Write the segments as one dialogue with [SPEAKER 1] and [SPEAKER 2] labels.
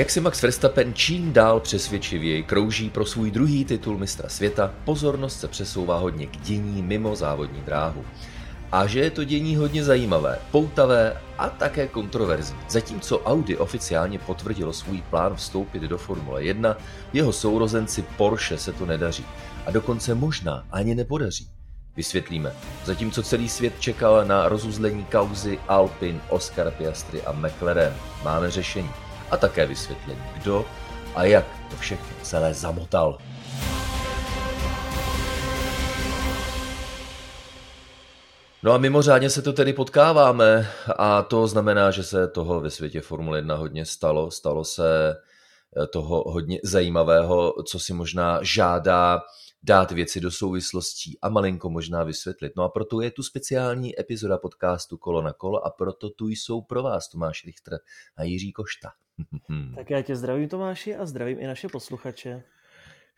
[SPEAKER 1] Jak si Max Verstappen čím dál přesvědčivěji krouží pro svůj druhý titul mistra světa, pozornost se přesouvá hodně k dění mimo závodní dráhu. A že je to dění hodně zajímavé, poutavé a také kontroverzní. Zatímco Audi oficiálně potvrdilo svůj plán vstoupit do Formule 1, jeho sourozenci Porsche se to nedaří. A dokonce možná ani nepodaří. Vysvětlíme. Zatímco celý svět čekal na rozuzlení kauzy Alpin, Oscar Piastri a McLaren, máme řešení a také vysvětlení, kdo a jak to všechno celé zamotal. No a mimořádně se to tedy potkáváme a to znamená, že se toho ve světě Formule 1 hodně stalo. Stalo se eh, toho hodně zajímavého, co si možná žádá dát věci do souvislostí a malinko možná vysvětlit. No a proto je tu speciální epizoda podcastu Kolo na kolo a proto tu jsou pro vás Tomáš Richter a Jiří Košta.
[SPEAKER 2] Tak já tě zdravím Tomáši a zdravím i naše posluchače.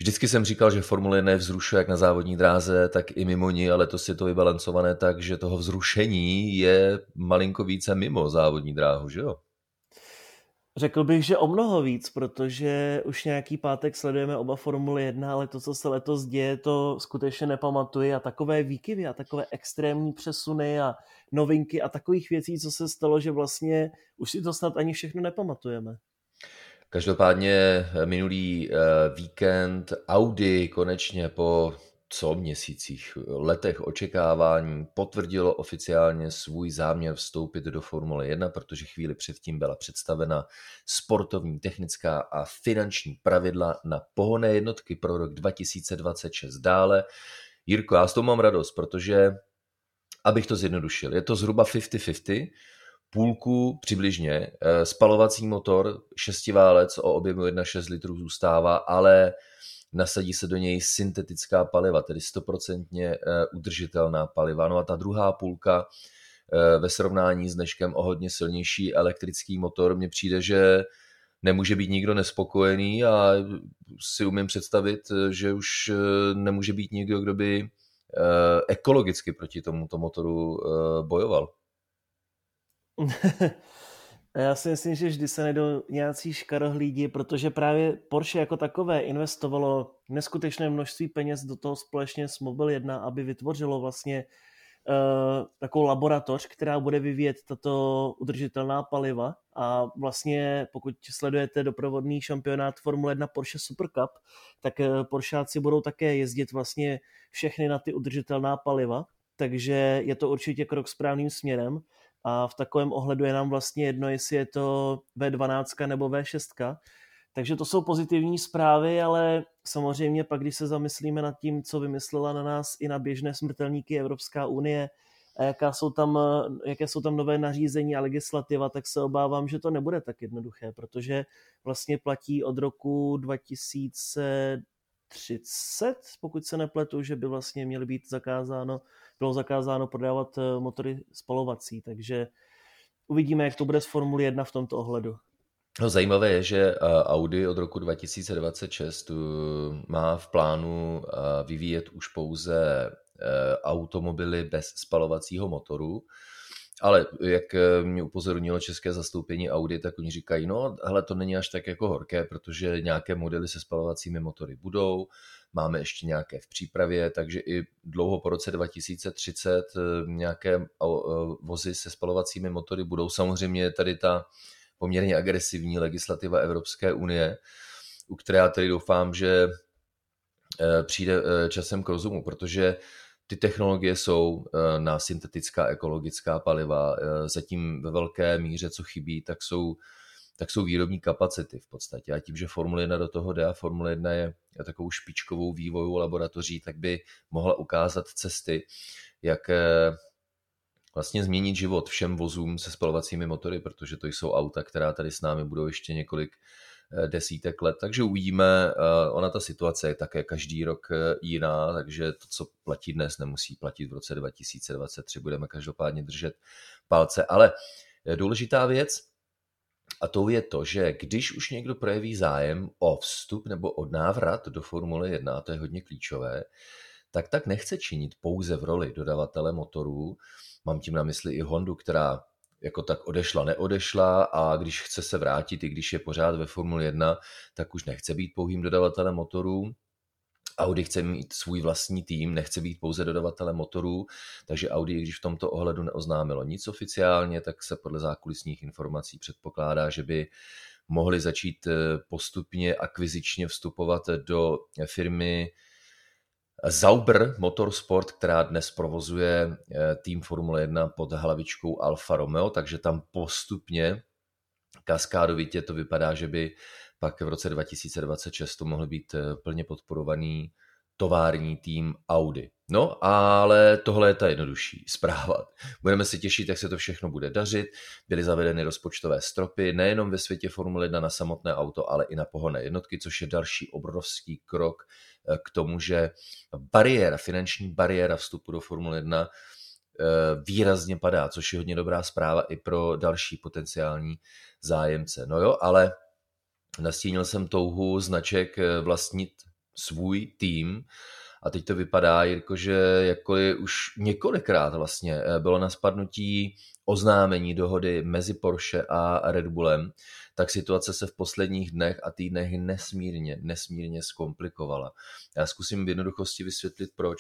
[SPEAKER 1] Vždycky jsem říkal, že Formule 1 vzrušuje jak na závodní dráze, tak i mimo ní, ale to je to vybalancované tak, že toho vzrušení je malinko více mimo závodní dráhu, že jo?
[SPEAKER 2] Řekl bych, že o mnoho víc, protože už nějaký pátek sledujeme oba Formule 1, ale to, co se letos děje, to skutečně nepamatuji a takové výkyvy a takové extrémní přesuny a novinky a takových věcí, co se stalo, že vlastně už si to snad ani všechno nepamatujeme.
[SPEAKER 1] Každopádně minulý eh, víkend Audi konečně po co měsících, letech očekávání potvrdilo oficiálně svůj záměr vstoupit do Formule 1, protože chvíli předtím byla představena sportovní, technická a finanční pravidla na pohonné jednotky pro rok 2026 dále. Jirko, já s tom mám radost, protože, abych to zjednodušil, je to zhruba 50-50, půlku přibližně, eh, spalovací motor, šestiválec o objemu 1,6 litrů zůstává, ale nasadí se do něj syntetická paliva, tedy stoprocentně eh, udržitelná paliva. No a ta druhá půlka eh, ve srovnání s dneškem o hodně silnější elektrický motor, mně přijde, že nemůže být nikdo nespokojený a si umím představit, že už eh, nemůže být nikdo, kdo by ekologicky proti tomuto motoru bojoval.
[SPEAKER 2] Já si myslím, že vždy se nejdou nějací škarohlídi, protože právě Porsche jako takové investovalo neskutečné množství peněz do toho společně s Mobil 1, aby vytvořilo vlastně uh, takovou laboratoř, která bude vyvíjet tato udržitelná paliva. A vlastně pokud sledujete doprovodný šampionát Formule 1 Porsche Super Cup, tak uh, Porscheáci budou také jezdit vlastně všechny na ty udržitelná paliva, takže je to určitě krok správným směrem a v takovém ohledu je nám vlastně jedno, jestli je to V12 nebo V6. Takže to jsou pozitivní zprávy, ale samozřejmě pak, když se zamyslíme nad tím, co vymyslela na nás i na běžné smrtelníky Evropská unie, a jaká jsou tam, jaké jsou tam nové nařízení a legislativa, tak se obávám, že to nebude tak jednoduché, protože vlastně platí od roku 2030, pokud se nepletu, že by vlastně měly být zakázáno bylo zakázáno prodávat eh, motory spalovací, takže uvidíme, jak to bude s Formuli 1 v tomto ohledu.
[SPEAKER 1] No, zajímavé je, že eh, Audi od roku 2026 eh, má v plánu vyvíjet už pouze automobily bez spalovacího motoru, ale jak mě upozornilo české zastoupení Audi, tak oni říkají, no hele, to není až tak jako horké, protože nějaké modely se spalovacími motory budou, máme ještě nějaké v přípravě, takže i dlouho po roce 2030 eh, nějaké eh, vozy se spalovacími motory budou. Samozřejmě tady ta poměrně agresivní legislativa Evropské unie, u které já tady doufám, že eh, přijde časem k rozumu, protože ty technologie jsou na syntetická ekologická paliva. Zatím ve velké míře, co chybí, tak jsou tak jsou výrobní kapacity v podstatě. A tím, že Formule 1 do toho jde a Formule 1 je takovou špičkovou vývojovou laboratoří, tak by mohla ukázat cesty, jak eh, vlastně změnit život všem vozům se spalovacími motory, protože to jsou auta, která tady s námi budou ještě několik eh, desítek let, takže uvidíme. Eh, ona ta situace je také každý rok jiná, takže to, co platí dnes, nemusí platit v roce 2023. Budeme každopádně držet palce. Ale důležitá věc, a to je to, že když už někdo projeví zájem o vstup nebo o návrat do Formule 1, a to je hodně klíčové, tak tak nechce činit pouze v roli dodavatele motorů. Mám tím na mysli i Hondu, která jako tak odešla, neodešla a když chce se vrátit, i když je pořád ve Formule 1, tak už nechce být pouhým dodavatelem motorů. Audi chce mít svůj vlastní tým, nechce být pouze dodavatelem motorů, takže Audi, když v tomto ohledu neoznámilo nic oficiálně, tak se podle zákulisních informací předpokládá, že by mohli začít eh, postupně akvizičně vstupovat do firmy Zauber Motorsport, která dnes provozuje eh, tým Formule 1 pod hlavičkou Alfa Romeo, takže tam postupně kaskádovitě to vypadá, že by pak v roce 2026 to mohl být eh, plně podporovaný tovární tým Audi. No, ale tohle je ta jednodušší zpráva. Budeme se těšit, jak se to všechno bude dařit. Byly zavedeny rozpočtové stropy nejenom ve světě Formule 1 na samotné auto, ale i na pohonné jednotky, což je další obrovský krok k tomu, že bariéra, finanční bariéra vstupu do Formule 1 eh, výrazně padá, což je hodně dobrá zpráva i pro další potenciální zájemce. No jo, ale nastínil jsem touhu značek eh, vlastnit svůj tým a teď to vypadá, Jirko, že jakkoliv už několikrát vlastně eh, bylo na spadnutí oznámení dohody mezi Porsche a Red Bullem, tak situace se v posledních dnech a týdnech nesmírně, nesmírně zkomplikovala. Já zkusím v jednoduchosti vysvětlit, proč.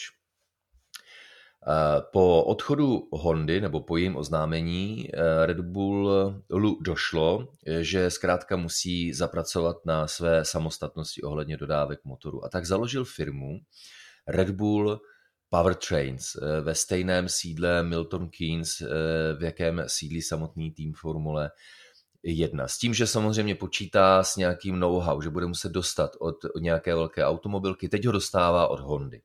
[SPEAKER 1] Eh, po odchodu Hondy nebo po jejím oznámení eh, Red Bullu došlo, že zkrátka musí zapracovat na své samostatnosti ohledně dodávek motoru. A tak založil firmu Red Bull Powertrains eh, ve stejném sídle Milton Keynes, v jakém sídlí samotný tým Formule 1. S tím, že samozřejmě počítá s nějakým know-how, že bude muset dostat od, od nějaké velké automobilky, teď ho dostává od Hondy.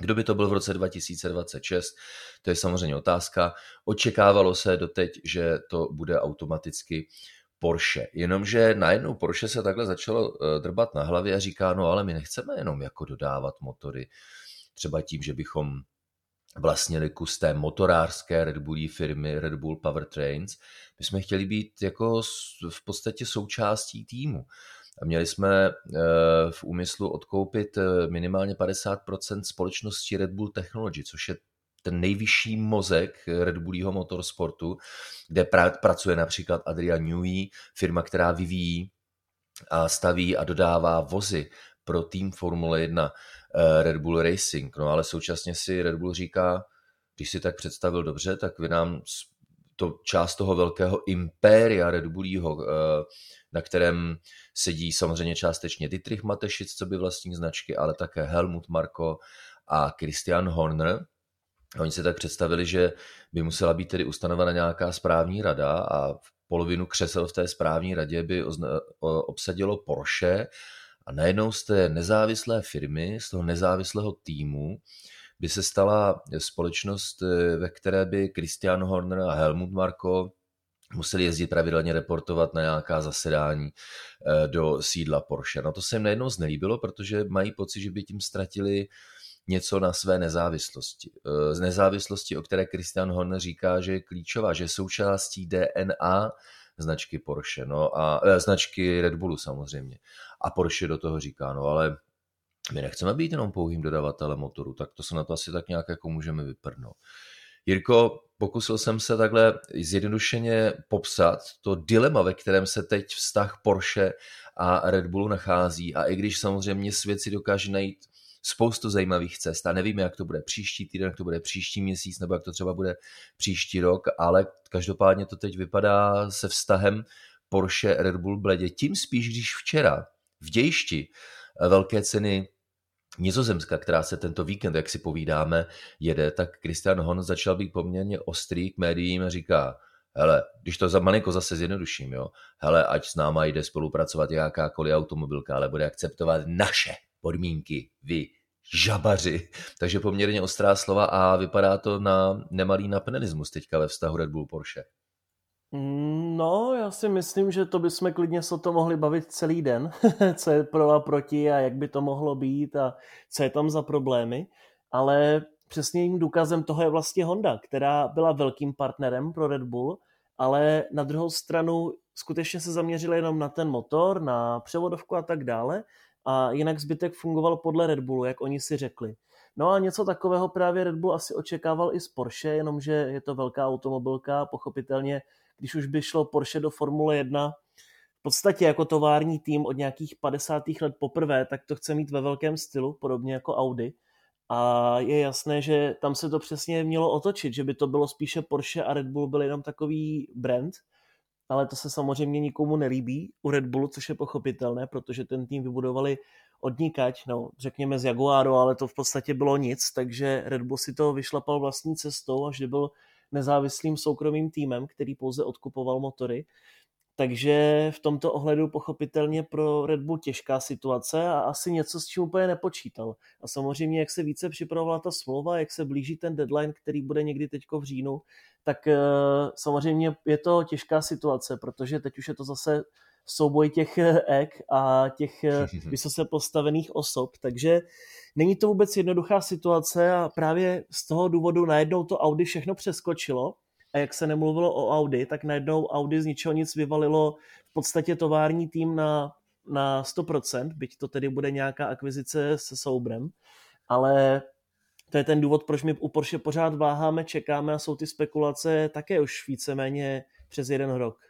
[SPEAKER 1] Kdo by to byl v roce 2026, to je samozřejmě otázka. Očekávalo se doteď, že to bude automaticky Porsche. Jenomže najednou Porsche se takhle začalo eh, drbat na hlavě a říká, no ale my nechceme jenom jako dodávat motory, třeba tím, že bychom vlastnili kus té motorářské Red Bullí firmy Red Bull Powertrains. My jsme chtěli být jako v podstatě součástí týmu. A měli jsme eh, v úmyslu odkoupit eh, minimálně 50% společnosti Red Bull Technology, což je ten nejvyšší mozek Red Bullího motorsportu, kde pra- pracuje například Adrian Newey, firma, která vyvíjí a staví a dodává vozy pro tým Formule 1 eh, Red Bull Racing. No ale současně si Red Bull říká, když si tak představil dobře, tak vy nám to část toho velkého impéria Red Bullího, na kterém sedí samozřejmě částečně Dietrich Matešic, co by vlastní značky, ale také Helmut Marko a Christian Horner. Oni si tak představili, že by musela být tedy ustanovena nějaká správní rada a polovinu křesel v té správní radě by obsadilo Porsche a najednou z té nezávislé firmy, z toho nezávislého týmu by se stala společnost, ve které by Christian Horner a Helmut Marko museli jezdit pravidelně reportovat na nějaká zasedání eh, do sídla Porsche. No to se jim najednou znelíbilo, protože mají pocit, že by tím ztratili něco na své nezávislosti. Eh, z nezávislosti, o které Christian Horner říká, že je klíčová, že je součástí DNA značky Porsche, no a značky Red Bullu samozřejmě. A Porsche do toho říká, no ale my nechceme být jenom pouhým dodavatelem motoru, tak to se na to asi tak nějak jako můžeme vyprdnout. Jirko, pokusil jsem se takhle zjednodušeně popsat to dilema, ve kterém se teď vztah Porsche a Red Bullu nachází a i když samozřejmě svět si dokáže najít spoustu zajímavých cest a nevíme, jak to bude příští týden, jak to bude příští měsíc, nebo jak to třeba bude příští rok, ale každopádně to teď vypadá se vztahem Porsche Red Bull bledě. Tím spíš, když včera v dějšti velké ceny Nizozemska, která se tento víkend, jak si povídáme, jede, tak Christian Hon začal být poměrně ostrý k médiím a říká, hele, když to za malinko zase zjednoduším, jo, hele, ať s náma jde spolupracovat jakákoliv automobilka, ale bude akceptovat naše podmínky, vy, žabaři. Takže poměrně ostrá slova a vypadá to na nemalý napenelismus teďka ve vztahu Red Bull Porsche.
[SPEAKER 2] No, já si myslím, že to bychom klidně se o to mohli bavit celý den, co je pro a proti a jak by to mohlo být a co je tam za problémy, ale přesným důkazem toho je vlastně Honda, která byla velkým partnerem pro Red Bull, ale na druhou stranu skutečně se zaměřili jenom na ten motor, na převodovku a tak dále a jinak zbytek fungoval podle Red Bullu, jak oni si řekli. No a něco takového právě Red Bull asi očekával i z Porsche, jenomže je to velká automobilka, pochopitelně, když už by šlo Porsche do Formule 1, v podstatě jako tovární tým od nějakých 50. let poprvé, tak to chce mít ve velkém stylu, podobně jako Audi. A je jasné, že tam se to přesně mělo otočit, že by to bylo spíše Porsche a Red Bull byl jenom takový brand, ale to se samozřejmě nikomu nelíbí u Red Bullu, což je pochopitelné, protože ten tým vybudovali odnikať, no řekněme z Jaguaru, ale to v podstatě bylo nic, takže Red Bull si to vyšlapal vlastní cestou, až byl nezávislým soukromým týmem, který pouze odkupoval motory. Takže v tomto ohledu pochopitelně pro Red Bull těžká situace a asi něco, s čím úplně nepočítal. A samozřejmě, jak se více připravovala ta smlouva, jak se blíží ten deadline, který bude někdy teďko v říjnu, tak uh, samozřejmě je to těžká situace, protože teď už je to zase souboj těch eh, ek a těch eh, vysoce postavených osob, takže není to vůbec jednoduchá situace a právě z toho důvodu najednou to Audi všechno přeskočilo. A jak se nemluvilo o Audi, tak najednou Audi z ničeho nic vyvalilo v podstatě tovární tým na, na 100%, byť to tedy bude nějaká akvizice se soubrem, ale to je ten důvod, proč my u Porsche pořád váháme, čekáme a jsou ty spekulace také už víceméně přes jeden rok.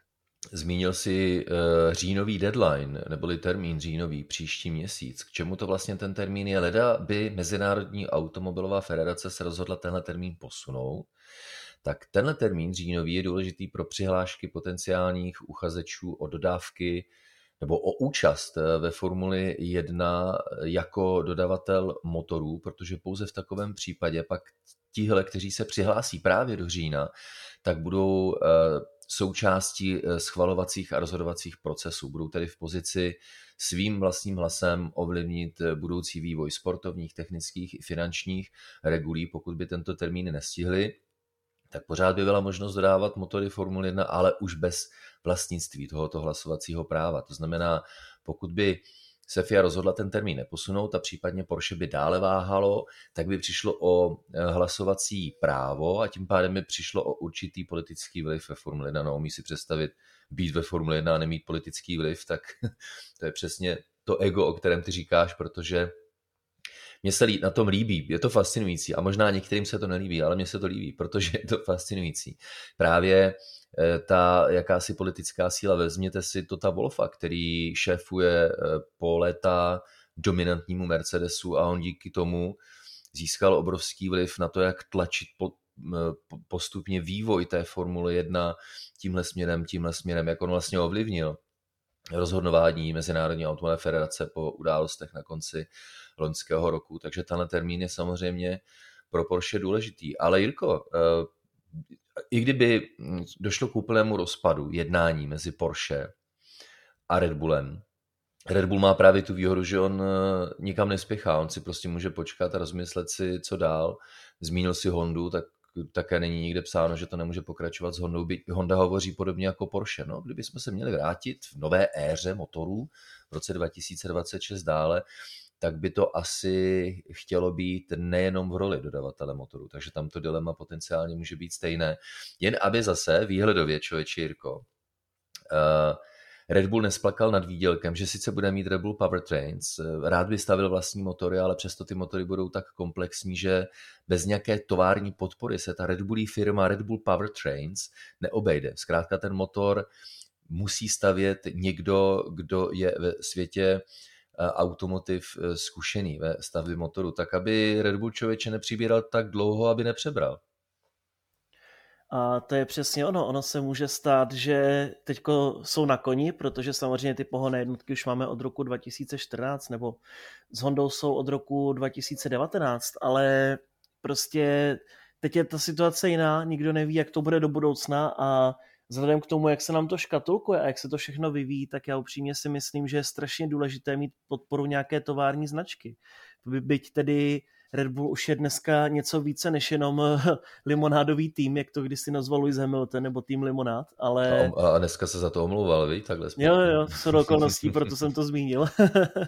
[SPEAKER 1] Zmínil si uh, říjnový deadline, neboli termín říjnový, příští měsíc. K čemu to vlastně ten termín je? Leda by Mezinárodní automobilová federace se rozhodla tenhle termín posunout, tak tenhle termín říjnový je důležitý pro přihlášky potenciálních uchazečů o dodávky nebo o účast eh, ve Formuli 1 jako dodavatel motorů, protože pouze v takovém případě pak tihle, kteří se přihlásí právě do října, tak budou eh, součástí eh, schvalovacích a rozhodovacích procesů. Budou tedy v pozici svým vlastním hlasem ovlivnit eh, budoucí vývoj sportovních, technických i finančních regulí, pokud by tento termín nestihli tak pořád by byla možnost dodávat motory Formule 1, ale už bez vlastnictví tohoto hlasovacího práva. To znamená, pokud by se FIA rozhodla ten termín neposunout a případně Porsche by dále váhalo, tak by přišlo o eh, hlasovací právo a tím pádem by přišlo o určitý politický vliv ve Formule 1. No, umí si představit být ve Formule 1 a nemít politický vliv, tak to je přesně to ego, o kterém ty říkáš, protože mně se na tom líbí, je to fascinující a možná některým se to nelíbí, ale mně se to líbí, protože je to fascinující. Právě Eh, ta jakási politická síla. Vezměte si Tota Wolfa, který šéfuje eh, po léta dominantnímu Mercedesu a on díky tomu získal obrovský vliv na to, jak tlačit po, postupně vývoj té Formule 1 tímhle směrem, tímhle směrem, jak on vlastně ovlivnil rozhodování Mezinárodní automobilové federace po událostech na konci loňského roku. Takže tenhle termín je samozřejmě pro Porsche důležitý. Ale Jirko, eh, i kdyby došlo k úplnému rozpadu jednání mezi Porsche a Red Bullem, Red Bull má právě tu výhodu, že on eh, nikam nespěchá, on si prostě může počkat a rozmyslet si, co dál. Zmínil si Hondu, tak také není nikde psáno, že to nemůže pokračovat s Hondou. Honda hovoří podobně jako Porsche. No, kdybychom se měli vrátit v nové éře motorů v roce 2026 dále, tak by to asi chtělo být nejenom v roli dodavatele motoru, takže tam to dilema potenciálně může být stejné. Jen aby zase výhledově, člověče Jirko, uh, Red Bull nesplakal nad výdělkem, že sice bude mít Red Bull Powertrains, eh, rád by stavil vlastní motory, ale přesto ty motory budou tak komplexní, že bez nějaké tovární podpory se ta Red Bullí firma Red Bull Powertrains neobejde. Zkrátka ten motor musí stavět někdo, kdo je ve světě automotiv e, zkušený ve stavbě motoru, tak aby Red Bull člověče nepřibíral tak dlouho, aby nepřebral.
[SPEAKER 2] A to je přesně ono. Ono se může stát, že teď jsou na koni, protože samozřejmě ty pohonné jednotky už máme od roku 2014, nebo s Hondou jsou od roku 2019, ale prostě teď je ta situace jiná, nikdo neví, jak to bude do budoucna a vzhledem k tomu, jak se nám to škatulkuje a jak se to všechno vyvíjí, tak já upřímně si myslím, že je strašně důležité mít podporu nějaké tovární značky. Byť tedy Red Bull už je dneska něco více než jenom limonádový tým, jak to kdysi nazval Lewis Hamilton, nebo tým limonád, ale...
[SPEAKER 1] A, a dneska se za to omlouval, víš, takhle
[SPEAKER 2] Jo, jo, jsou okolností, proto jsem to zmínil.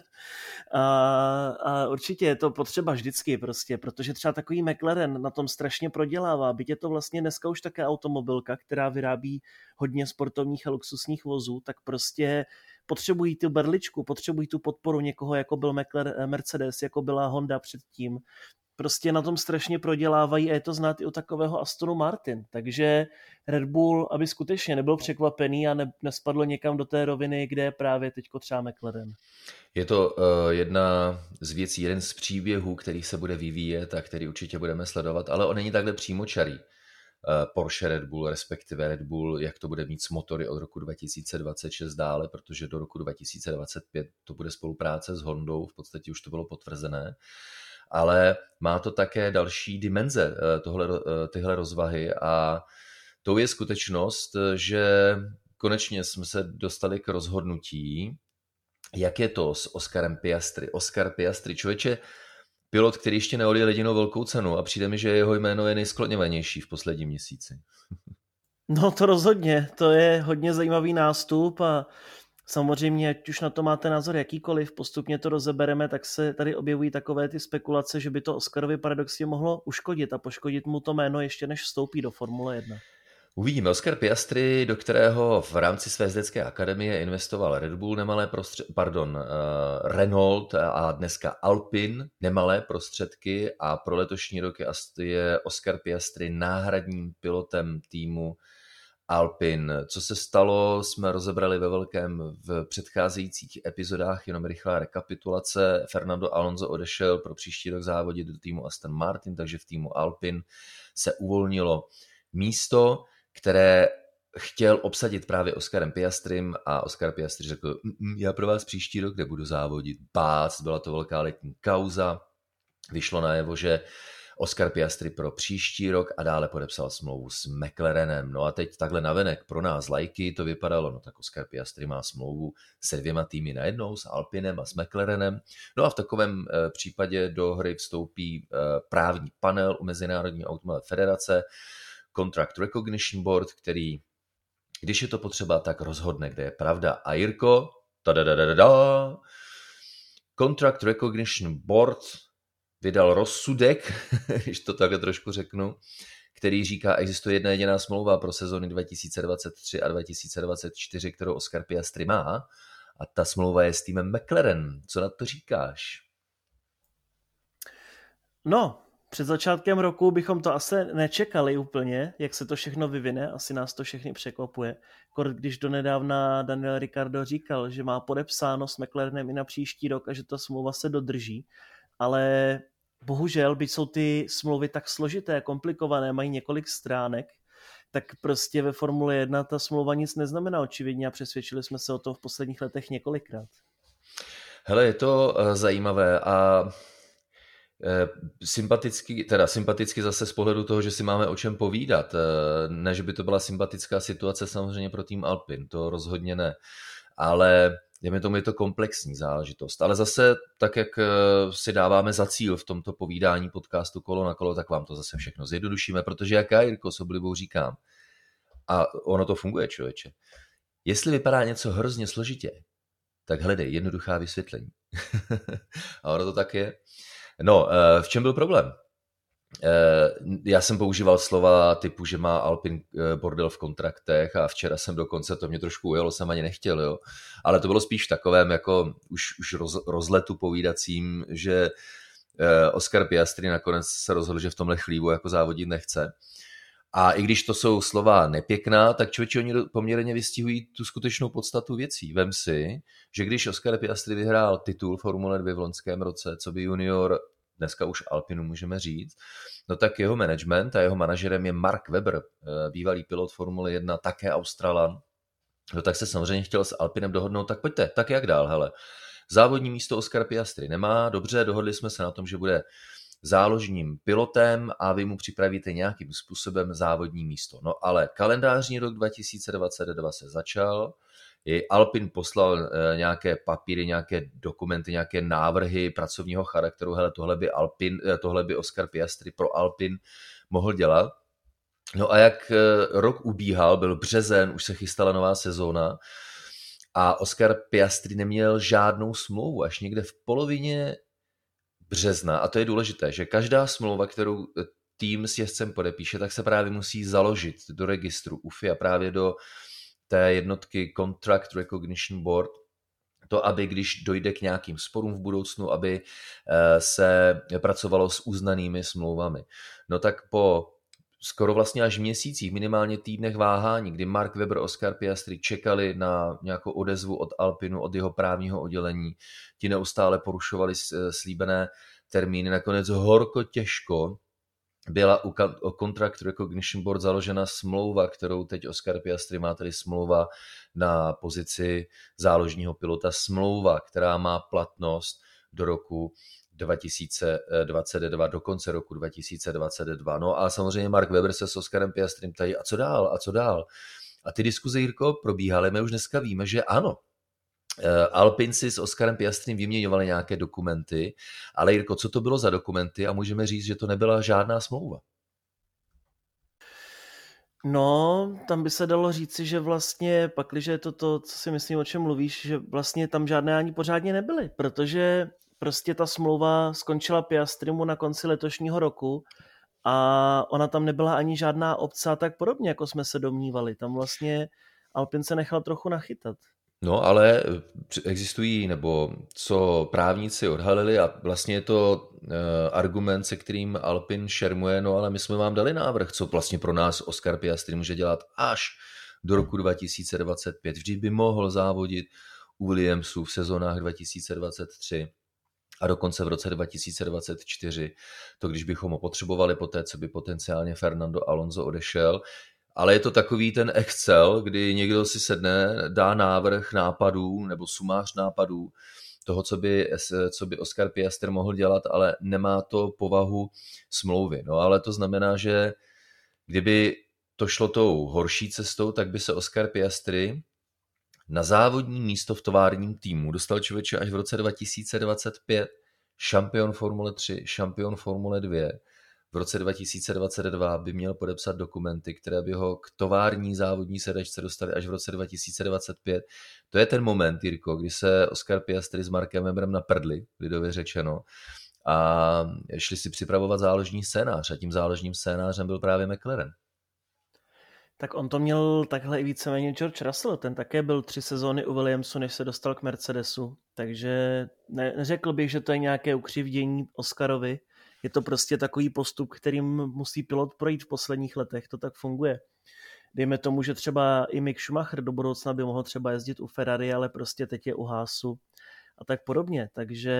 [SPEAKER 2] a, a určitě je to potřeba vždycky prostě, protože třeba takový McLaren na tom strašně prodělává, byť je to vlastně dneska už také automobilka, která vyrábí hodně sportovních a luxusních vozů, tak prostě potřebují tu berličku, potřebují tu podporu někoho, jako byl Mercedes, jako byla Honda předtím, prostě na tom strašně prodělávají a je to znát i u takového Astonu Martin. Takže Red Bull, aby skutečně nebyl překvapený a ne, nespadlo někam do té roviny, kde je právě teď třeba McLaren.
[SPEAKER 1] Je to uh, jedna z věcí, jeden z příběhů, který se bude vyvíjet a který určitě budeme sledovat, ale on není takhle přímočarý. Uh, Porsche Red Bull, respektive Red Bull, jak to bude mít s motory od roku 2026 dále, protože do roku 2025 to bude spolupráce s Hondou, v podstatě už to bylo potvrzené ale má to také další dimenze, eh, tohle, eh, tyhle rozvahy a to je skutečnost, že konečně jsme se dostali k rozhodnutí, jak je to s Oskarem Piastri. Oscar Piastri, člověče, pilot, který ještě neodjel jedinou velkou cenu a přijde mi, že jeho jméno je nejskloněvanější v posledním měsíci.
[SPEAKER 2] No to rozhodně, to je hodně zajímavý nástup a Samozřejmě, ať už na to máte názor jakýkoliv, postupně to rozebereme, tak se tady objevují takové ty spekulace, že by to Oscarovi paradoxně mohlo uškodit a poškodit mu to jméno ještě než vstoupí do Formule 1.
[SPEAKER 1] Uvidíme. Oscar Piastri, do kterého v rámci své zdecké akademie investoval Red Bull nemalé prostředky, pardon, uh, Renault a dneska Alpin nemalé prostředky a pro letošní rok je Oscar Piastri náhradním pilotem týmu Alpin. Co se stalo, jsme rozebrali ve velkém v předcházejících epizodách, jenom rychlá rekapitulace. Fernando Alonso odešel pro příští rok závodit do týmu Aston Martin, takže v týmu Alpin se uvolnilo místo, které chtěl obsadit právě Oskarem Piastrym a Oscar Piastri řekl, já pro vás příští rok nebudu závodit. Bác, byla to velká letní kauza, vyšlo najevo, že Oscar Piastri pro příští rok a dále podepsal smlouvu s McLarenem. No a teď takhle navenek pro nás lajky to vypadalo, no tak Oscar Piastri má smlouvu se dvěma týmy najednou, s Alpinem a s McLarenem. No a v takovém eh, případě do hry vstoupí eh, právní panel u Mezinárodní automobilové federace, Contract Recognition Board, který, když je to potřeba, tak rozhodne, kde je pravda. A Jirko, da Contract Recognition Board vydal rozsudek, když to takhle trošku řeknu, který říká, existuje jedna jediná smlouva pro sezony 2023 a 2024, kterou Oscar Piastri má, a ta smlouva je s týmem McLaren. Co na to říkáš?
[SPEAKER 2] No, před začátkem roku bychom to asi nečekali úplně, jak se to všechno vyvine, asi nás to všechny překvapuje. Když donedávna Daniel Ricardo říkal, že má podepsáno s McLarenem i na příští rok a že ta smlouva se dodrží, ale bohužel, byť jsou ty smlouvy tak složité, komplikované, mají několik stránek, tak prostě ve Formule 1 ta smlouva nic neznamená očividně a přesvědčili jsme se o tom v posledních letech několikrát.
[SPEAKER 1] Hele, je to uh, zajímavé a eh, sympaticky, teda sympaticky zase z pohledu toho, že si máme o čem povídat. Eh, ne, že by to byla sympatická situace samozřejmě pro tým Alpin, to rozhodně ne. Ale dejme tomu, je to komplexní záležitost. Ale zase, tak jak eh, si dáváme za cíl v tomto povídání podcastu Kolo na kolo, tak vám to zase všechno zjednodušíme, protože jak já, Jirko, s oblibou říkám, a ono to funguje, člověče, jestli vypadá něco hrozně složitě, tak hledej jednoduchá vysvětlení. a ono to tak je. No, eh, v čem byl problém? Eh, já jsem používal slova typu, že má Alpin eh, bordel v kontraktech a včera jsem dokonce, to mě trošku ujelo, jsem ani nechtěl, jo. Ale to bylo spíš takovém jako už, už roz, rozletu povídacím, že eh, Oscar Piastri nakonec se rozhodl, že v tomhle chlívu jako závodit nechce. A i když to jsou slova nepěkná, tak člověči oni poměrně vystihují tu skutečnou podstatu věcí. Vem si, že když Oscar Piastri vyhrál titul Formule 2 v loňském roce, co by junior dneska už Alpinu můžeme říct, no tak jeho management a jeho manažerem je Mark Webber, eh, bývalý pilot Formule 1, také Australan. No tak se samozřejmě chtěl s Alpinem dohodnout, tak pojďte, tak jak dál, hele. Závodní místo Oscar Piastri nemá, dobře, dohodli jsme se na tom, že bude záložním pilotem a vy mu připravíte nějakým způsobem závodní místo. No ale kalendářní rok 2022 se začal, jej Alpin poslal eh, nějaké papíry, nějaké dokumenty, nějaké návrhy pracovního charakteru, hele, tohle by, Alpin, eh, tohle by Oscar Piastri pro Alpin mohl dělat. No a jak eh, rok ubíhal, byl březen, už se chystala nová sezóna a Oscar Piastri neměl žádnou smlouvu, až někde v polovině března. A to je důležité, že každá smlouva, kterou tým s jezdcem podepíše, tak se právě musí založit do registru UFI a právě do té jednotky Contract Recognition Board to, aby když dojde k nějakým sporům v budoucnu, aby se pracovalo s uznanými smlouvami. No tak po skoro vlastně až měsících, minimálně týdnech váhání, kdy Mark Webber, Oscar Piastri čekali na nějakou odezvu od Alpinu, od jeho právního oddělení, ti neustále porušovali slíbené termíny, nakonec horko těžko byla u, Contract Recognition Board založena smlouva, kterou teď Oscar Piastri má, tedy smlouva na pozici záložního pilota, smlouva, která má platnost do roku 2022, do konce roku 2022. No a samozřejmě Mark Webber se s Oskarem Piastrem tady, a co dál, a co dál. A ty diskuze, Jirko, probíhaly, my už dneska víme, že ano, Alpinci s Oskarem Piastrem vyměňovali nějaké dokumenty, ale Jirko, co to bylo za dokumenty a můžeme říct, že to nebyla žádná smlouva.
[SPEAKER 2] No, tam by se dalo říci, že vlastně pakliže je to to, co si myslím, o čem mluvíš, že vlastně tam žádné ani pořádně nebyly, protože prostě ta smlouva skončila Piastrimu na konci letošního roku a ona tam nebyla ani žádná obce a tak podobně, jako jsme se domnívali. Tam vlastně Alpin se nechal trochu nachytat.
[SPEAKER 1] No, ale existují, nebo co právníci odhalili a vlastně je to uh, argument, se kterým Alpin šermuje, no ale my jsme vám dali návrh, co vlastně pro nás Oscar Piastri může dělat až do roku 2025. Vždy by mohl závodit u Williamsu v sezónách 2023 a dokonce v roce 2024, to když bychom ho potřebovali po té, co by potenciálně Fernando Alonso odešel. Ale je to takový ten Excel, kdy někdo si sedne, dá návrh nápadů nebo sumář nápadů toho, co by, co by Oscar Piastr mohl dělat, ale nemá to povahu smlouvy. No ale to znamená, že kdyby to šlo tou horší cestou, tak by se Oscar Piastri na závodní místo v továrním týmu dostal člověče až v roce 2025 šampion Formule 3, šampion Formule 2. V roce 2022 by měl podepsat dokumenty, které by ho k tovární závodní sedačce dostali až v roce 2025. To je ten moment, Jirko, kdy se Oscar Piastri s Markem Weberem naprdli, lidově řečeno, a šli si připravovat záložní scénář a tím záložním scénářem byl právě McLaren.
[SPEAKER 2] Tak on to měl takhle i víceméně George Russell, ten také byl tři sezóny u Williamsu, než se dostal k Mercedesu, takže ne, neřekl bych, že to je nějaké ukřivdění Oscarovi, je to prostě takový postup, kterým musí pilot projít v posledních letech, to tak funguje. Dejme tomu, že třeba i Mick Schumacher do budoucna by mohl třeba jezdit u Ferrari, ale prostě teď je u Haasu a tak podobně, takže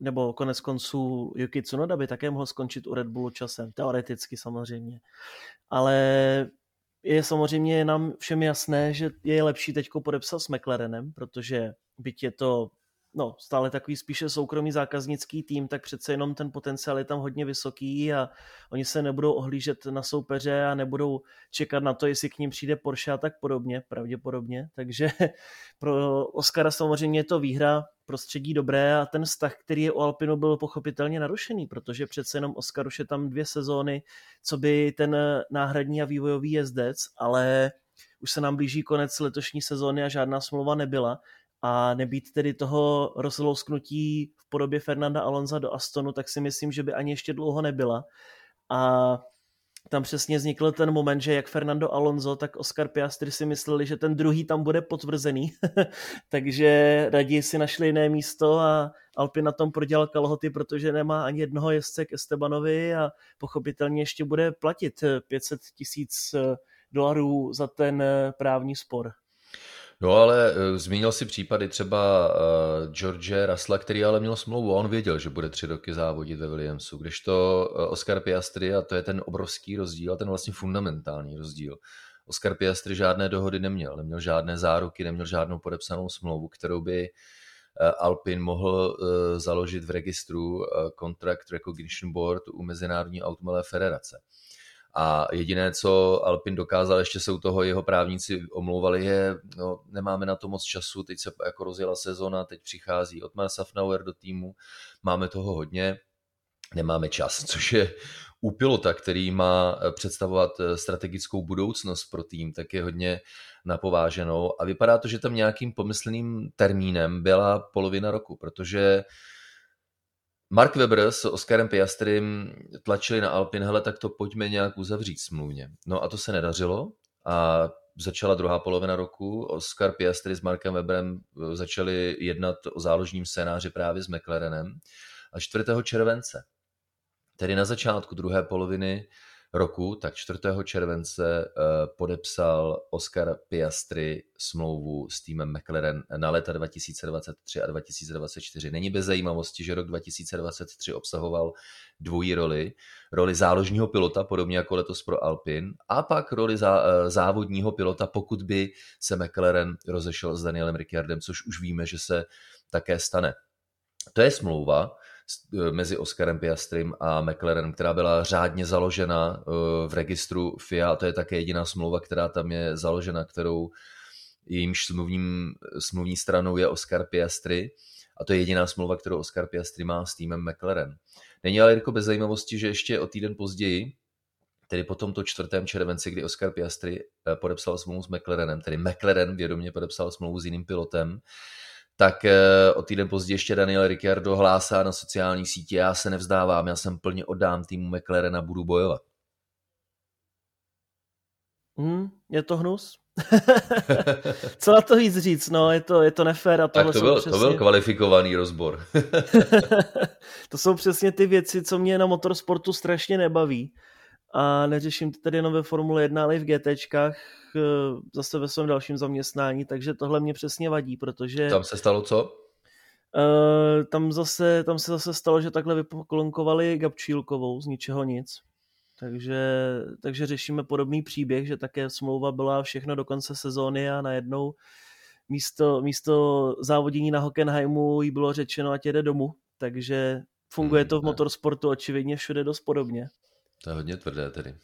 [SPEAKER 2] nebo konec konců Yuki Tsunoda by také mohl skončit u Red Bullu časem, teoreticky samozřejmě. Ale je samozřejmě nám všem jasné, že je lepší teď podepsat s McLarenem, protože byť je to no, stále takový spíše soukromý zákaznický tým, tak přece jenom ten potenciál je tam hodně vysoký a oni se nebudou ohlížet na soupeře a nebudou čekat na to, jestli k ním přijde Porsche a tak podobně, pravděpodobně. Takže pro Oscara samozřejmě je to výhra, prostředí dobré a ten vztah, který je u Alpinu, byl pochopitelně narušený, protože přece jenom Oscar už je tam dvě sezóny, co by ten náhradní a vývojový jezdec, ale už se nám blíží konec letošní sezóny a žádná smlouva nebyla a nebýt tedy toho rozlousknutí v podobě Fernanda Alonza do Astonu, tak si myslím, že by ani ještě dlouho nebyla. A tam přesně vznikl ten moment, že jak Fernando Alonso, tak Oscar Piastri si mysleli, že ten druhý tam bude potvrzený, takže raději si našli jiné místo a Alpin na tom prodělal kalhoty, protože nemá ani jednoho jezdce k Estebanovi a pochopitelně ještě bude platit 500 tisíc dolarů za ten právní spor.
[SPEAKER 1] No ale uh, zmínil si případy třeba uh, George Rasla, který ale měl smlouvu a on věděl, že bude tři roky závodit ve Williamsu, kdežto uh, Oscar Piastri, a to je ten obrovský rozdíl, a ten vlastně fundamentální rozdíl, Oscar Piastri žádné dohody neměl, neměl žádné záruky, neměl žádnou podepsanou smlouvu, kterou by Alpin mohl založit v registru Contract Recognition Board u Mezinárodní automobilové federace. A jediné, co Alpin dokázal, ještě se u toho jeho právníci omlouvali, je, no, nemáme na to moc času, teď se jako rozjela sezona, teď přichází Otmar Safnauer do týmu, máme toho hodně, nemáme čas, což je u pilota, který má představovat strategickou budoucnost pro tým, tak je hodně napováženou. A vypadá to, že tam nějakým pomyslným termínem byla polovina roku, protože Mark Webber s Oskarem Piastrym tlačili na Alpin, hele, tak to pojďme nějak uzavřít smluvně. No a to se nedařilo a začala druhá polovina roku. Oscar Piastri s Markem Weberem začali jednat o záložním scénáři právě s McLarenem. A 4. července, tedy na začátku druhé poloviny roku, tak 4. července eh, podepsal Oscar Piastri smlouvu s týmem McLaren na leta 2023 a 2024. Není bez zajímavosti, že rok 2023 obsahoval dvojí roli. Roli záložního pilota, podobně jako letos pro Alpin, a pak roli eh, závodního pilota, pokud by se McLaren rozešel s Danielem Ricciardem, což už víme, že se také stane. To je smlouva, mezi Oscarem Piastrym a McLarenem, která byla řádně založena eh, v registru FIA. To je také jediná smlouva, která tam je založena, kterou jejímž smluvním, smluvní stranou je Oscar Piastry. A to je jediná smlouva, kterou Oscar Piastry má s týmem McLaren. Není ale jako bez zajímavosti, že ještě o týden později, tedy po tomto 4. červenci, kdy Oscar Piastry eh, podepsal smlouvu s McLarenem, tedy McLaren vědomě podepsal smlouvu s jiným pilotem, tak eh, o týden později ještě Daniel Ricciardo hlásá na sociální sítě, já se nevzdávám, já jsem plně oddám týmu McLaren a budu bojovat.
[SPEAKER 2] Hmm, je to hnus. Co na to víc říct, no, je to, je to nefér. A
[SPEAKER 1] tak to byl, přesně... to byl kvalifikovaný rozbor.
[SPEAKER 2] to jsou přesně ty věci, co mě na motorsportu strašně nebaví a neřeším to tady jenom ve Formule 1, ale i v GTčkách eh, zase ve svém dalším zaměstnání, takže tohle mě přesně vadí, protože...
[SPEAKER 1] Tam se stalo co?
[SPEAKER 2] Uh, tam, zase, tam se zase stalo, že takhle vypoklonkovali Gabčílkovou z ničeho nic. Takže, takže řešíme podobný příběh, že také smlouva byla všechno do konce sezóny a najednou místo, místo závodění na Hockenheimu jí bylo řečeno, ať jede domů. Takže funguje hmm, to v motorsportu očividně všude dost podobně.
[SPEAKER 1] To je hodně tvrdé tedy.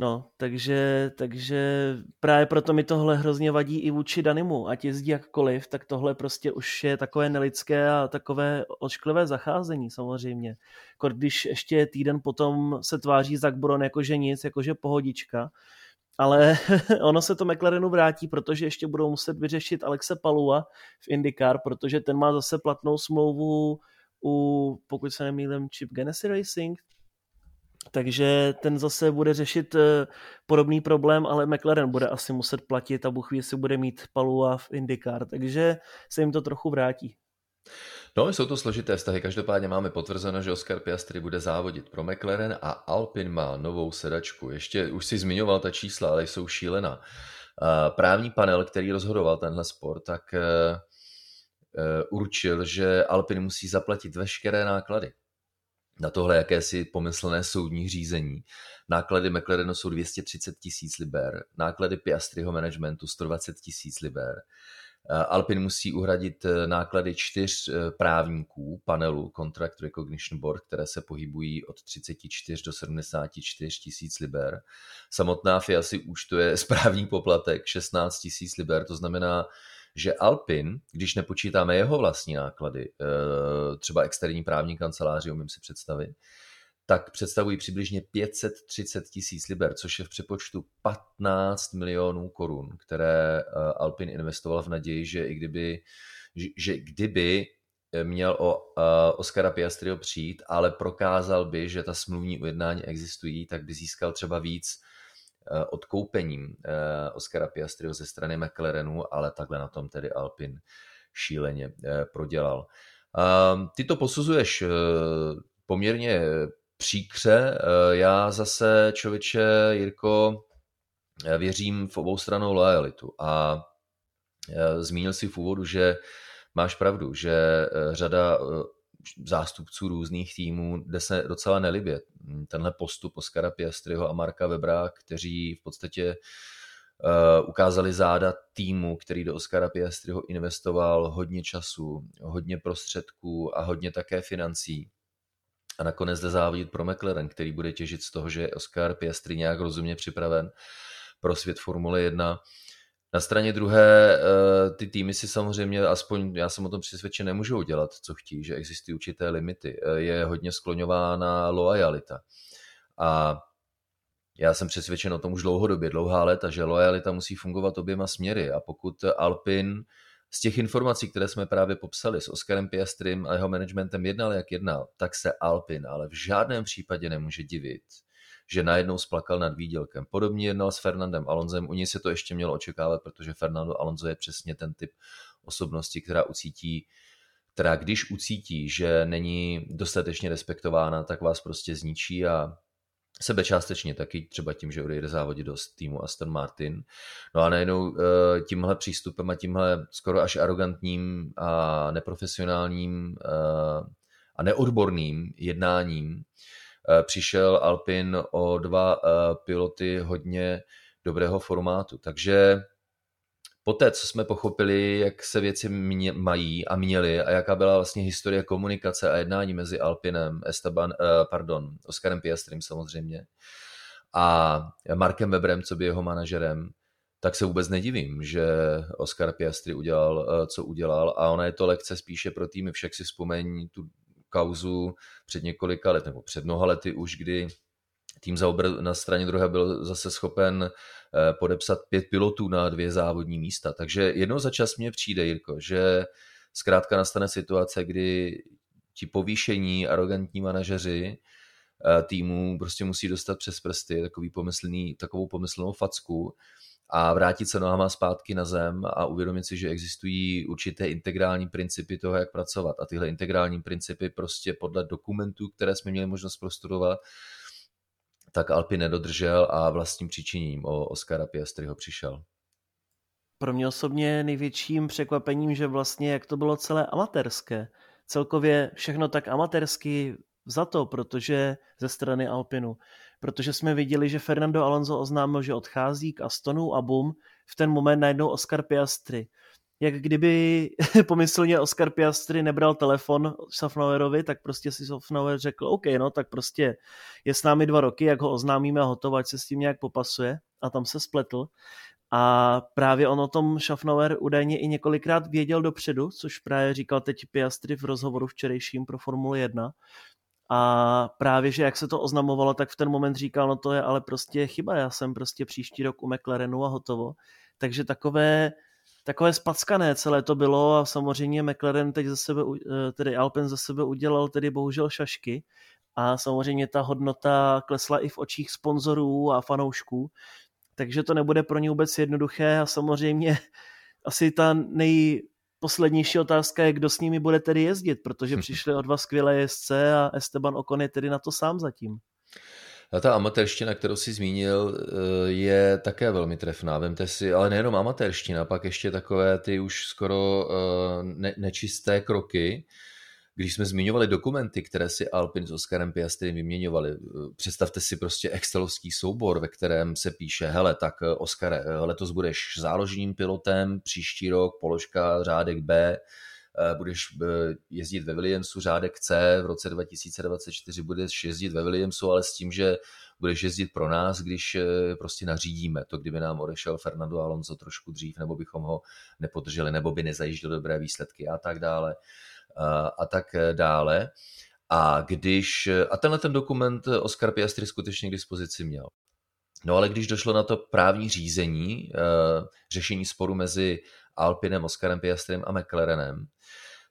[SPEAKER 2] No, takže, takže právě proto mi tohle hrozně vadí i vůči Danimu, ať jezdí jakkoliv, tak tohle prostě už je takové nelidské a takové ošklivé zacházení samozřejmě. Jako když ještě týden potom se tváří Zach jakože nic, jakože pohodička, ale ono se to McLarenu vrátí, protože ještě budou muset vyřešit Alexe Palua v IndyCar, protože ten má zase platnou smlouvu u, pokud se nemýlím, Chip Ganassi Racing, takže ten zase bude řešit eh, podobný problém, ale McLaren bude asi muset platit a Bůh si bude mít Palua v IndyCar, takže se jim to trochu vrátí.
[SPEAKER 1] No, jsou to složité vztahy. Každopádně máme potvrzeno, že Oscar Piastri bude závodit pro McLaren a Alpin má novou sedačku. Ještě už si zmiňoval ta čísla, ale jsou šílená. Právní panel, který rozhodoval tenhle sport, tak eh, eh, určil, že Alpin musí zaplatit veškeré náklady na tohle jakési pomyslné soudní řízení. Náklady McLarenu jsou 230 tisíc liber, náklady Piastriho managementu 120 tisíc liber. Alpin musí uhradit eh, náklady čtyř eh, právníků panelu Contract Recognition Board, které se pohybují od 34 do 74 tisíc liber. Samotná FIA si účtuje správní poplatek 16 tisíc liber, to znamená, že Alpin, když nepočítáme jeho vlastní náklady, eh, třeba externí právní kanceláři, umím si představit, tak představují přibližně 530 tisíc liber, což je v přepočtu 15 milionů korun, které eh, Alpin investoval v naději, že i kdyby, že kdyby měl o Oscara Piastriho přijít, ale prokázal by, že ta smluvní ujednání existují, tak by získal třeba víc Eh, odkoupením eh, Oscara Piastriho ze strany McLarenu, ale takhle na tom tedy Alpin šíleně eh, prodělal. Ehm, ty to posuzuješ poměrně příkře. Já zase, člověče, Jirko, věřím v obou stranou lojalitu a zmínil si v úvodu, že máš pravdu, že řada zástupců různých týmů, kde se docela nelibě tenhle postup Oskara Piastriho a Marka Webra, kteří v podstatě uh, ukázali záda týmu, který do Oskara Piastriho investoval hodně času, hodně prostředků a hodně také financí. A nakonec jde závodit pro McLaren, který bude těžit z toho, že je Oscar Piastri nějak rozumně připraven pro svět Formule 1 na straně druhé eh, ty týmy si samozřejmě, aspoň já jsem o tom přesvědčen, nemůžou dělat, co chtějí, že existují určité limity. Eh, je hodně skloňována loajalita. A já jsem přesvědčen o tom už dlouhodobě, dlouhá léta, že lojalita musí fungovat oběma směry a pokud Alpin z těch informací, které jsme právě popsali s Oskarem Piastrym a jeho managementem jednal, jak jednal, tak se Alpin ale v žádném případě nemůže divit, že najednou splakal nad výdělkem. Podobně jednal s Fernandem Alonzem, u něj se to ještě mělo očekávat, protože Fernando Alonso je přesně ten typ osobnosti, která ucítí která když ucítí, že není dostatečně respektována, tak vás prostě zničí a sebe částečně taky, třeba tím, že odejde závodit do týmu Aston Martin. No a najednou eh, tímhle přístupem a tímhle skoro až arrogantním a neprofesionálním eh, a neodborným jednáním přišel Alpin o dva piloty hodně dobrého formátu. Takže poté, co jsme pochopili, jak se věci mě, mají a měly a jaká byla vlastně historie komunikace a jednání mezi Alpinem, Esteban, uh, pardon, Oskarem Piastrym samozřejmě a Markem Weberem, co by jeho manažerem, tak se vůbec nedivím, že Oscar Piastri udělal, co udělal a ona je to lekce spíše pro týmy, však si vzpomeň tu kauzu před několika let, nebo před mnoha lety už, kdy tým Zauber na straně druhé byl zase schopen eh, podepsat pět pilotů na dvě závodní místa. Takže jednou za čas mě přijde, Jirko, že zkrátka nastane situace, kdy ti povýšení, arrogantní manažeři eh, týmu prostě musí dostat přes prsty takový pomyslný, takovou pomyslnou facku a vrátit se nohama zpátky na zem a uvědomit si, že existují určité integrální principy toho, jak pracovat. A tyhle integrální principy prostě podle dokumentů, které jsme měli možnost prostudovat, tak Alpi nedodržel a vlastním přičiněním o Oscara Piastriho přišel.
[SPEAKER 2] Pro mě osobně největším překvapením, že vlastně jak to bylo celé amatérské. Celkově všechno tak amatérsky za to, protože ze strany Alpinu. Protože jsme viděli, že Fernando Alonso oznámil, že odchází k Astonu a bum, v ten moment najednou Oscar Piastri jak kdyby pomyslně Oscar Piastri nebral telefon Safnauerovi, tak prostě si Safnauer řekl, OK, no tak prostě je s námi dva roky, jak ho oznámíme a hotovo, ať se s tím nějak popasuje a tam se spletl. A právě on o tom Schaffnauer údajně i několikrát věděl dopředu, což právě říkal teď Piastri v rozhovoru včerejším pro Formule 1. A právě, že jak se to oznamovalo, tak v ten moment říkal, no to je ale prostě chyba, já jsem prostě příští rok u McLarenu a hotovo. Takže takové takové spackané celé to bylo a samozřejmě McLaren teď za sebe, eh, tedy Alpen za sebe udělal tedy bohužel šašky a samozřejmě ta hodnota klesla i v očích sponzorů a fanoušků, takže to nebude pro ně vůbec jednoduché a samozřejmě asi ta nejposlednější otázka je, kdo s nimi bude tedy jezdit, protože přišli o dva skvělé jezdce a Esteban Ocon je tedy na to sám zatím.
[SPEAKER 1] A ta amatérština, kterou si zmínil, eh, je také velmi trefná. Vemte si, ale nejenom amatérština, pak ještě takové ty už skoro eh, ne, nečisté kroky, když jsme zmiňovali dokumenty, které si Alpin s Oskarem Piastri vyměňovali, eh, představte si prostě excelovský soubor, ve kterém se píše, hele, tak Oskare, letos budeš záložním pilotem, příští rok položka řádek B, Eh, budeš eh, jezdit ve Williamsu řádek C, v roce 2024 budeš jezdit ve Williamsu, ale s tím, že budeš jezdit pro nás, když eh, prostě nařídíme to, kdyby nám odešel Fernando Alonso trošku dřív, nebo bychom ho nepodrželi, nebo by nezajížděl dobré výsledky a tak dále. A tak dále. A když, a tenhle ten dokument Oscar Piastri skutečně k dispozici měl. No ale když došlo na to právní řízení, řešení sporu mezi Alpinem, Oscarem Piastrem a McLarenem,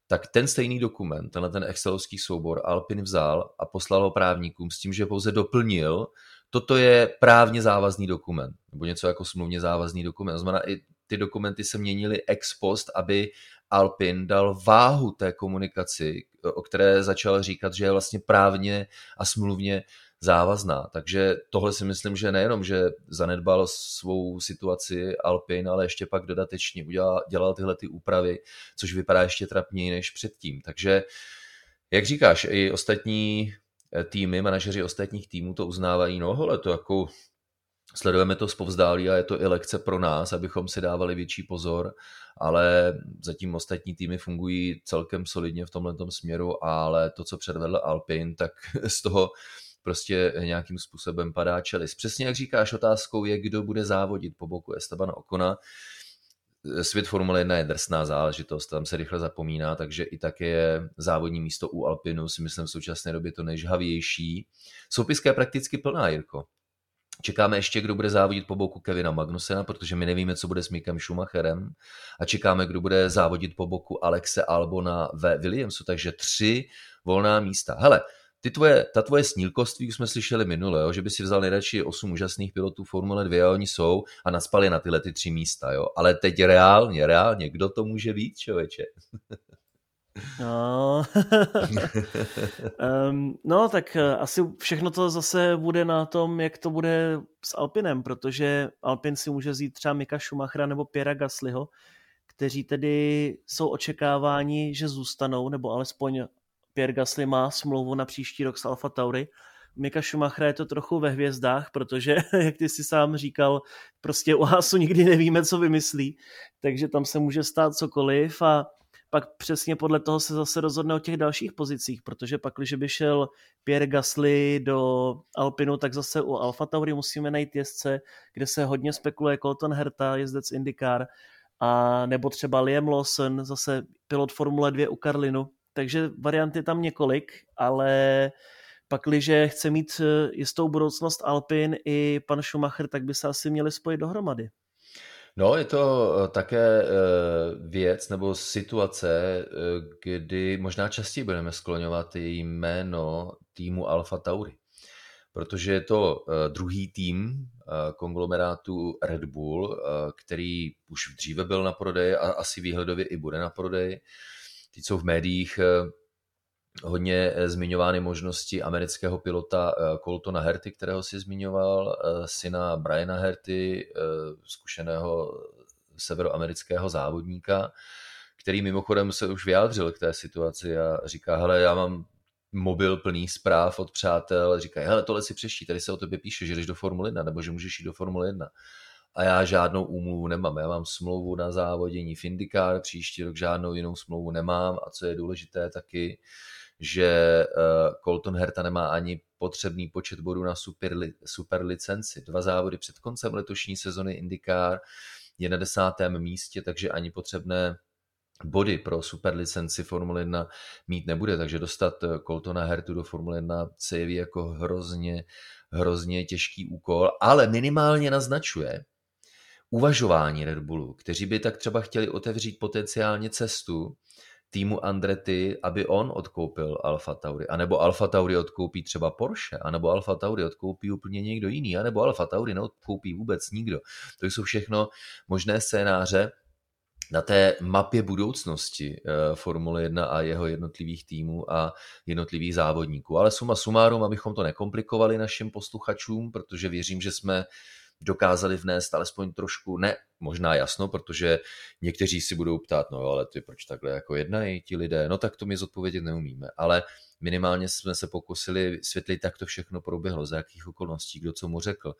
[SPEAKER 1] tak ten stejný dokument, tenhle ten excelovský soubor Alpin vzal a poslal ho právníkům s tím, že pouze doplnil, toto je právně závazný dokument, nebo něco jako smluvně závazný dokument. Znamená, i ty dokumenty se měnily ex post, aby Alpin dal váhu té komunikaci, o které začal říkat, že je vlastně právně a smluvně závazná. Takže tohle si myslím, že nejenom, že zanedbal svou situaci Alpin, ale ještě pak dodatečně udělal, dělal tyhle ty úpravy, což vypadá ještě trapněji než předtím. Takže, jak říkáš, i ostatní eh, týmy, manažeři ostatních týmů to uznávají, no hele, to jako sledujeme to zpovzdálí a je to i lekce pro nás, abychom si dávali větší pozor, ale zatím ostatní týmy fungují celkem solidně v tomhle směru, ale to, co předvedl Alpin, tak z toho prostě nějakým způsobem padá čelis. Přesně jak říkáš, otázkou je, kdo bude závodit po boku Estebana Okona. Svět Formule 1 je drsná záležitost, tam se rychle zapomíná, takže i tak je závodní místo u Alpinu si myslím v současné době to nejžhavější. Soupiska je prakticky plná, Jirko. Čekáme ještě, kdo bude závodit po boku Kevina Magnusena, protože my nevíme, co bude s Mikem Schumacherem. A čekáme, kdo bude závodit po boku Alexe Albona ve Williamsu. Takže tři volná místa. Hele, ty tvoje, ta tvoje snílkoství už jsme slyšeli minule, jo, že by si vzal nejradši 8 úžasných pilotů Formule 2 a oni jsou a naspali na tyhle ty tři místa, jo. Ale teď reálně, reálně, kdo to může být, člověče?
[SPEAKER 2] No. um, no, tak eh, asi všechno to zase bude na tom, jak to bude s Alpinem, protože Alpin si může vzít třeba Mika Schumachera nebo Piera Gaslyho, kteří tedy jsou očekáváni, že zůstanou, nebo alespoň Pierre Gasly má smlouvu na příští rok s Alfa Tauri. Mika Schumachera je to trochu ve hvězdách, protože, jak ty si sám říkal, prostě u Hasu nikdy nevíme, co vymyslí, takže tam se může stát cokoliv a pak přesně podle toho se zase rozhodne o těch dalších pozicích, protože pak, když by šel Pierre Gasly do Alpinu, tak zase u Alfa Tauri musíme najít jezdce, kde se hodně spekuluje Colton Herta, jezdec IndyCar, a nebo třeba Liam Lawson, zase pilot Formule 2 u Karlinu, takže variant je tam několik, ale pakliže chce mít jistou budoucnost Alpin i pan Schumacher, tak by se asi měli spojit dohromady.
[SPEAKER 1] No, je to eh, také eh, věc nebo situace, eh, kdy možná častěji budeme skloňovat jméno týmu Alfa Tauri. Protože je to druhý tým konglomerátu Red Bull, který už dříve byl na prodej a asi výhledově i bude na prodej. Teď jsou v médiích hodně eh, zmiňovány možnosti amerického pilota eh, Coltona Herty, kterého si zmiňoval, eh, syna Briana Herty, zkušeného severoamerického závodníka, který mimochodem se už vyjádřil k té situaci a říká, hele, já mám mobil plný zpráv od přátel, říkají, hele, tohle si přeští, tady se o tobě píše, že jdeš do Formule 1, nebo že můžeš jít do Formule 1. A já žádnou úmluvu nemám. Já mám smlouvu na závodění v IndyCar, příští rok žádnou jinou smlouvu nemám a co je důležité taky, že uh, Colton Herta nemá ani potřebný počet bodů na super, super licenci. Dva závody před koncem letošní sezony IndyCar je na desátém místě, takže ani potřebné body pro super licenci Formule 1 mít nebude, takže dostat eh, Coltona Hertu do Formule 1 se jeví jako hrozně, hrozně těžký úkol, ale minimálně naznačuje uvažování Red Bullu, kteří by tak třeba chtěli otevřít potenciálně cestu týmu Andretti, aby on odkoupil Alfa Tauri, anebo Alfa Tauri odkoupí třeba Porsche, anebo Alfa Tauri odkoupí úplně někdo jiný, anebo Alfa Tauri neodkoupí vůbec nikdo. To jsou všechno možné scénáře, na té mapě budoucnosti eh, Formule 1 a jeho jednotlivých týmů a jednotlivých závodníků. Ale suma sumárum, abychom to nekomplikovali našim posluchačům, protože věřím, že jsme dokázali vnést alespoň trošku, ne možná jasno, protože někteří si budou ptát, no ale ty proč takhle jako jednají ti lidé, no tak to mi zodpovědět neumíme, ale minimálně jsme se pokusili vysvětlit, jak to všechno proběhlo, za jakých okolností, kdo co mu řekl,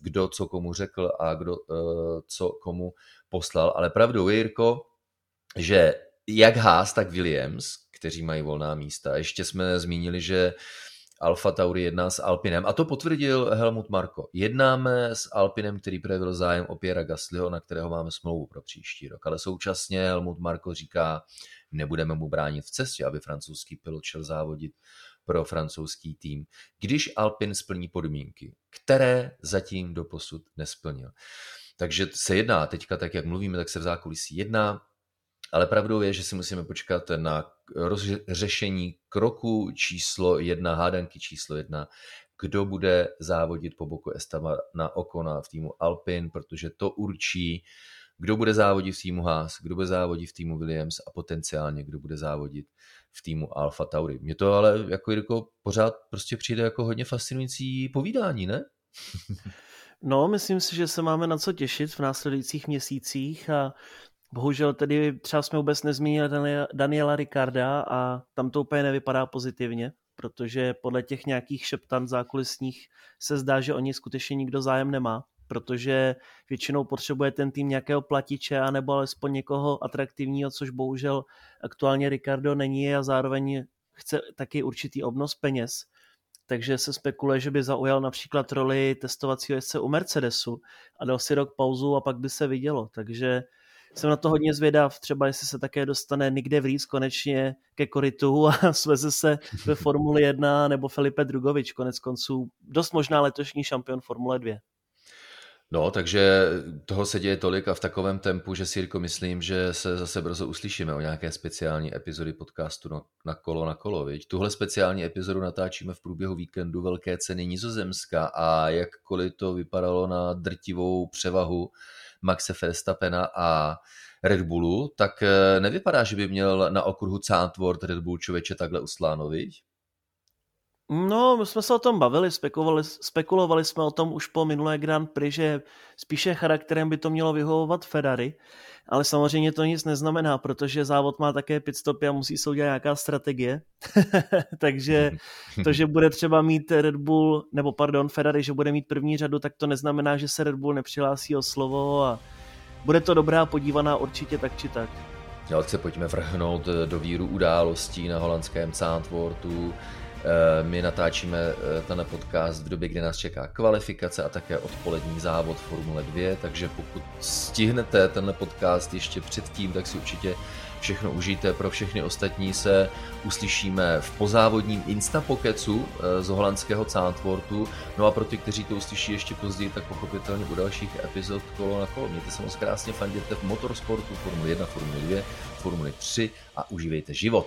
[SPEAKER 1] kdo co komu řekl a kdo uh, co komu poslal, ale pravdou je, Jirko, že jak Haas, tak Williams, kteří mají volná místa. Ještě jsme zmínili, že Alfa Tauri jedná s Alpinem. A to potvrdil Helmut Marko. Jednáme s Alpinem, který projevil zájem o Piera Gaslyho, na kterého máme smlouvu pro příští rok. Ale současně Helmut Marko říká, nebudeme mu bránit v cestě, aby francouzský pilot šel závodit pro francouzský tým, když Alpin splní podmínky, které zatím doposud nesplnil. Takže se jedná teďka, tak jak mluvíme, tak se v zákulisí jedná ale pravdou je, že si musíme počkat na řešení kroku číslo jedna, hádanky číslo jedna, kdo bude závodit po boku na Okona v týmu Alpin, protože to určí, kdo bude závodit v týmu Haas, kdo bude závodit v týmu Williams a potenciálně kdo bude závodit v týmu Alfa Tauri. Mně to ale jako Jirko pořád prostě přijde jako hodně fascinující povídání, ne?
[SPEAKER 2] No, myslím si, že se máme na co těšit v následujících měsících a Bohužel tedy třeba jsme vůbec nezmínili Daniela Ricarda a tam to úplně nevypadá pozitivně, protože podle těch nějakých šeptan zákulisních se zdá, že o ní skutečně nikdo zájem nemá, protože většinou potřebuje ten tým nějakého platiče anebo alespoň někoho atraktivního, což bohužel aktuálně Ricardo není a zároveň chce taky určitý obnos peněz. Takže se spekuluje, že by zaujal například roli testovacího jezdce u Mercedesu a dal si rok pauzu a pak by se vidělo. Takže jsem na to hodně zvědav, třeba jestli se také dostane Nick Vries konečně ke koritu a sveze se ve Formuli 1 nebo Felipe Drugovič, konec konců dost možná letošní šampion Formule 2.
[SPEAKER 1] No, takže toho se děje tolik a v takovém tempu, že si Jirko myslím, že se zase brzo uslyšíme o nějaké speciální epizody podcastu na, na kolo na kolo, viď? Tuhle speciální epizodu natáčíme v průběhu víkendu Velké ceny Nizozemska a jakkoliv to vypadalo na drtivou převahu Maxe Verstappena a Red Bullu, tak eh, nevypadá, že by měl na okruhu Zandvoort Red Bull člověče takhle usláno, viď?
[SPEAKER 2] No, my jsme se o tom bavili, spekulovali, spekulovali jsme o tom už po minulé Grand Prix, že spíše charakterem by to mělo vyhovovat Ferrari, ale samozřejmě to nic neznamená, protože závod má také pitstopy a musí se udělat nějaká strategie. Takže to, že bude třeba mít Red Bull, nebo pardon, Ferrari, že bude mít první řadu, tak to neznamená, že se Red Bull nepřihlásí o slovo a bude to dobrá podívaná určitě tak či tak.
[SPEAKER 1] Jo, se pojďme vrhnout do víru událostí na holandském Zandvoortu. Eh, my natáčíme eh, ten podcast v době, kdy nás čeká kvalifikace a také odpolední závod Formule 2, takže pokud stihnete ten podcast ještě předtím, tak si určitě všechno užijte. Pro všechny ostatní se uslyšíme v pozávodním Instapokecu eh, z holandského Zandvoortu. No a pro ty, kteří to uslyší ještě později, tak pochopitelně u dalších epizod kolo na kolo. Mějte se moc krásně, fanděte v motorsportu, Formule 1, Formule 2, Formule 3 a užívejte život.